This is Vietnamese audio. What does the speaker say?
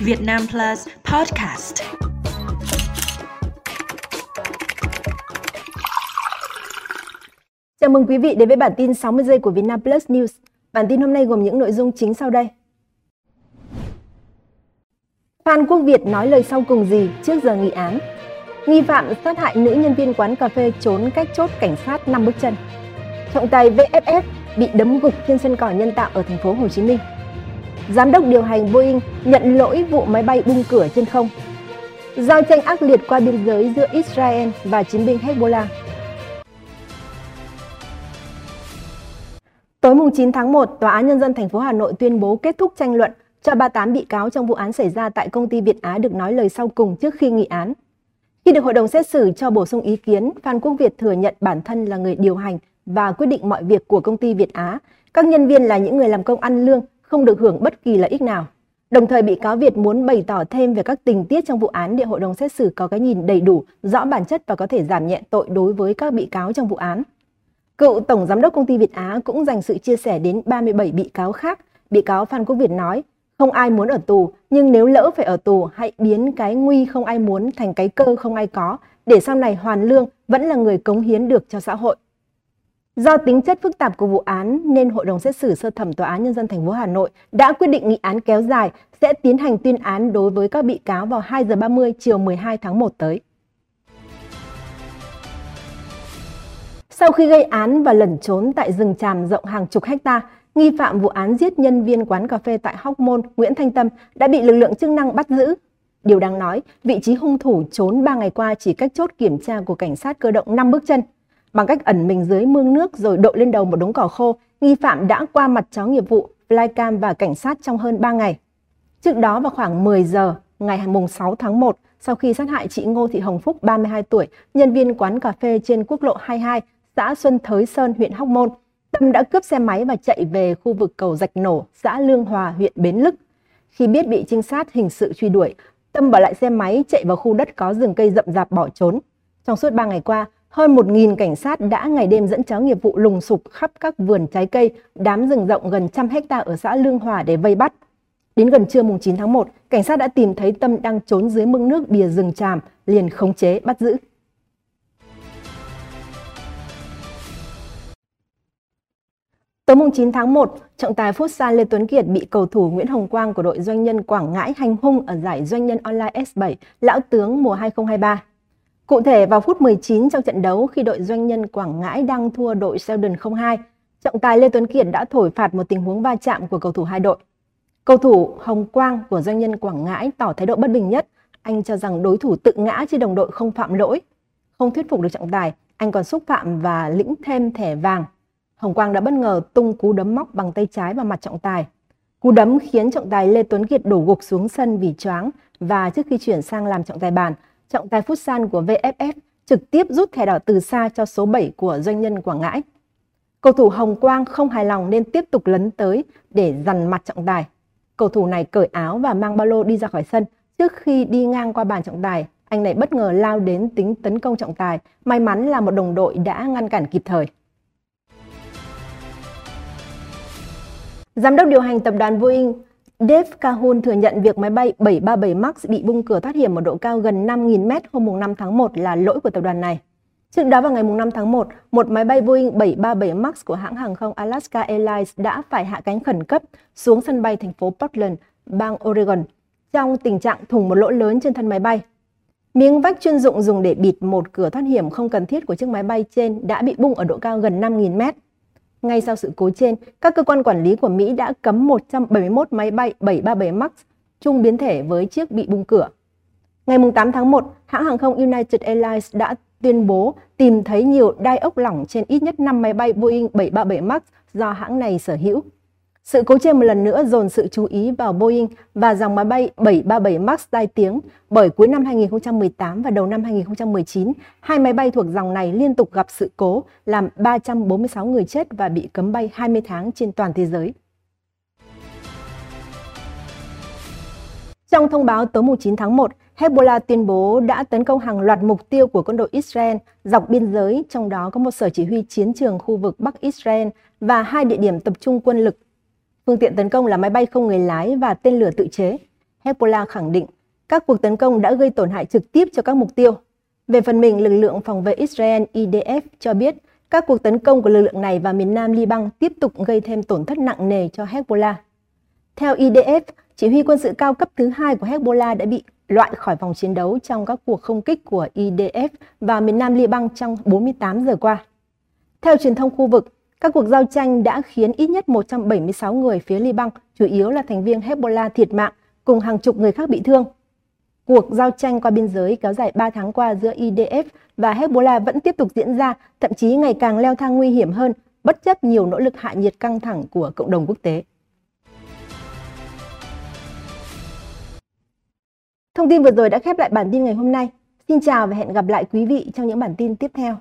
Việt Nam Plus Podcast. Chào mừng quý vị đến với bản tin 60 giây của Vietnam Plus News. Bản tin hôm nay gồm những nội dung chính sau đây. Phan Quốc Việt nói lời sau cùng gì trước giờ nghị án? Nghi phạm sát hại nữ nhân viên quán cà phê trốn cách chốt cảnh sát 5 bước chân. Trọng tài VFF bị đấm gục trên sân cỏ nhân tạo ở thành phố Hồ Chí Minh. Giám đốc điều hành Boeing nhận lỗi vụ máy bay bung cửa trên không. Giao tranh ác liệt qua biên giới giữa Israel và chiến binh Hezbollah. Tối mùng 9 tháng 1, Tòa án Nhân dân thành phố Hà Nội tuyên bố kết thúc tranh luận cho 38 bị cáo trong vụ án xảy ra tại công ty Việt Á được nói lời sau cùng trước khi nghị án. Khi được hội đồng xét xử cho bổ sung ý kiến, Phan Quốc Việt thừa nhận bản thân là người điều hành và quyết định mọi việc của công ty Việt Á. Các nhân viên là những người làm công ăn lương, không được hưởng bất kỳ lợi ích nào. Đồng thời bị cáo Việt muốn bày tỏ thêm về các tình tiết trong vụ án để hội đồng xét xử có cái nhìn đầy đủ, rõ bản chất và có thể giảm nhẹ tội đối với các bị cáo trong vụ án. Cựu Tổng Giám đốc Công ty Việt Á cũng dành sự chia sẻ đến 37 bị cáo khác. Bị cáo Phan Quốc Việt nói, không ai muốn ở tù, nhưng nếu lỡ phải ở tù, hãy biến cái nguy không ai muốn thành cái cơ không ai có, để sau này hoàn lương vẫn là người cống hiến được cho xã hội. Do tính chất phức tạp của vụ án nên Hội đồng xét xử sơ thẩm Tòa án Nhân dân thành phố Hà Nội đã quyết định nghị án kéo dài sẽ tiến hành tuyên án đối với các bị cáo vào 2 giờ 30 chiều 12 tháng 1 tới. Sau khi gây án và lẩn trốn tại rừng tràm rộng hàng chục hecta, nghi phạm vụ án giết nhân viên quán cà phê tại Hóc Môn, Nguyễn Thanh Tâm đã bị lực lượng chức năng bắt giữ. Điều đáng nói, vị trí hung thủ trốn 3 ngày qua chỉ cách chốt kiểm tra của cảnh sát cơ động 5 bước chân. Bằng cách ẩn mình dưới mương nước rồi đội lên đầu một đống cỏ khô, nghi phạm đã qua mặt chó nghiệp vụ, flycam và cảnh sát trong hơn 3 ngày. Trước đó vào khoảng 10 giờ ngày 6 tháng 1, sau khi sát hại chị Ngô Thị Hồng Phúc 32 tuổi, nhân viên quán cà phê trên quốc lộ 22, xã Xuân Thới Sơn, huyện Hóc Môn, Tâm đã cướp xe máy và chạy về khu vực cầu Rạch Nổ, xã Lương Hòa, huyện Bến Lức. Khi biết bị trinh sát hình sự truy đuổi, Tâm bỏ lại xe máy chạy vào khu đất có rừng cây rậm rạp bỏ trốn. Trong suốt 3 ngày qua, hơn 1.000 cảnh sát đã ngày đêm dẫn chó nghiệp vụ lùng sục khắp các vườn trái cây, đám rừng rộng gần trăm hecta ở xã Lương Hòa để vây bắt. Đến gần trưa mùng 9 tháng 1, cảnh sát đã tìm thấy Tâm đang trốn dưới mương nước bìa rừng tràm, liền khống chế bắt giữ. Tối mùng 9 tháng 1, trọng tài Futsal Lê Tuấn Kiệt bị cầu thủ Nguyễn Hồng Quang của đội doanh nhân Quảng Ngãi hành hung ở giải doanh nhân online S7 Lão Tướng mùa 2023. Cụ thể vào phút 19 trong trận đấu khi đội doanh nhân Quảng Ngãi đang thua đội Sheldon 02, trọng tài Lê Tuấn Kiệt đã thổi phạt một tình huống va chạm của cầu thủ hai đội. Cầu thủ Hồng Quang của doanh nhân Quảng Ngãi tỏ thái độ bất bình nhất, anh cho rằng đối thủ tự ngã chứ đồng đội không phạm lỗi. Không thuyết phục được trọng tài, anh còn xúc phạm và lĩnh thêm thẻ vàng Hồng Quang đã bất ngờ tung cú đấm móc bằng tay trái vào mặt trọng tài. Cú đấm khiến trọng tài Lê Tuấn Kiệt đổ gục xuống sân vì choáng và trước khi chuyển sang làm trọng tài bàn, trọng tài Futsal của VFF trực tiếp rút thẻ đỏ từ xa cho số 7 của doanh nhân Quảng Ngãi. Cầu thủ Hồng Quang không hài lòng nên tiếp tục lấn tới để dằn mặt trọng tài. Cầu thủ này cởi áo và mang ba lô đi ra khỏi sân. Trước khi đi ngang qua bàn trọng tài, anh này bất ngờ lao đến tính tấn công trọng tài. May mắn là một đồng đội đã ngăn cản kịp thời. Giám đốc điều hành tập đoàn Boeing Dave Calhoun thừa nhận việc máy bay 737 MAX bị bung cửa thoát hiểm ở độ cao gần 5.000 m hôm 5 tháng 1 là lỗi của tập đoàn này. Trước đó vào ngày 5 tháng 1, một máy bay Boeing 737 MAX của hãng hàng không Alaska Airlines đã phải hạ cánh khẩn cấp xuống sân bay thành phố Portland, bang Oregon, trong tình trạng thủng một lỗ lớn trên thân máy bay. Miếng vách chuyên dụng dùng để bịt một cửa thoát hiểm không cần thiết của chiếc máy bay trên đã bị bung ở độ cao gần 5.000 mét. Ngay sau sự cố trên, các cơ quan quản lý của Mỹ đã cấm 171 máy bay 737 MAX chung biến thể với chiếc bị bung cửa. Ngày 8 tháng 1, hãng hàng không United Airlines đã tuyên bố tìm thấy nhiều đai ốc lỏng trên ít nhất 5 máy bay Boeing 737 MAX do hãng này sở hữu. Sự cố trên một lần nữa dồn sự chú ý vào Boeing và dòng máy bay 737 MAX tai tiếng bởi cuối năm 2018 và đầu năm 2019, hai máy bay thuộc dòng này liên tục gặp sự cố làm 346 người chết và bị cấm bay 20 tháng trên toàn thế giới. Trong thông báo tối 9 tháng 1, Hezbollah tuyên bố đã tấn công hàng loạt mục tiêu của quân đội Israel dọc biên giới, trong đó có một sở chỉ huy chiến trường khu vực Bắc Israel và hai địa điểm tập trung quân lực Phương tiện tấn công là máy bay không người lái và tên lửa tự chế. Hezbollah khẳng định các cuộc tấn công đã gây tổn hại trực tiếp cho các mục tiêu. Về phần mình, lực lượng phòng vệ Israel IDF cho biết các cuộc tấn công của lực lượng này vào miền nam Liban tiếp tục gây thêm tổn thất nặng nề cho Hezbollah. Theo IDF, chỉ huy quân sự cao cấp thứ hai của Hezbollah đã bị loại khỏi vòng chiến đấu trong các cuộc không kích của IDF vào miền nam Liban trong 48 giờ qua. Theo truyền thông khu vực, các cuộc giao tranh đã khiến ít nhất 176 người phía Liban, chủ yếu là thành viên Hezbollah thiệt mạng, cùng hàng chục người khác bị thương. Cuộc giao tranh qua biên giới kéo dài 3 tháng qua giữa IDF và Hezbollah vẫn tiếp tục diễn ra, thậm chí ngày càng leo thang nguy hiểm hơn, bất chấp nhiều nỗ lực hạ nhiệt căng thẳng của cộng đồng quốc tế. Thông tin vừa rồi đã khép lại bản tin ngày hôm nay. Xin chào và hẹn gặp lại quý vị trong những bản tin tiếp theo.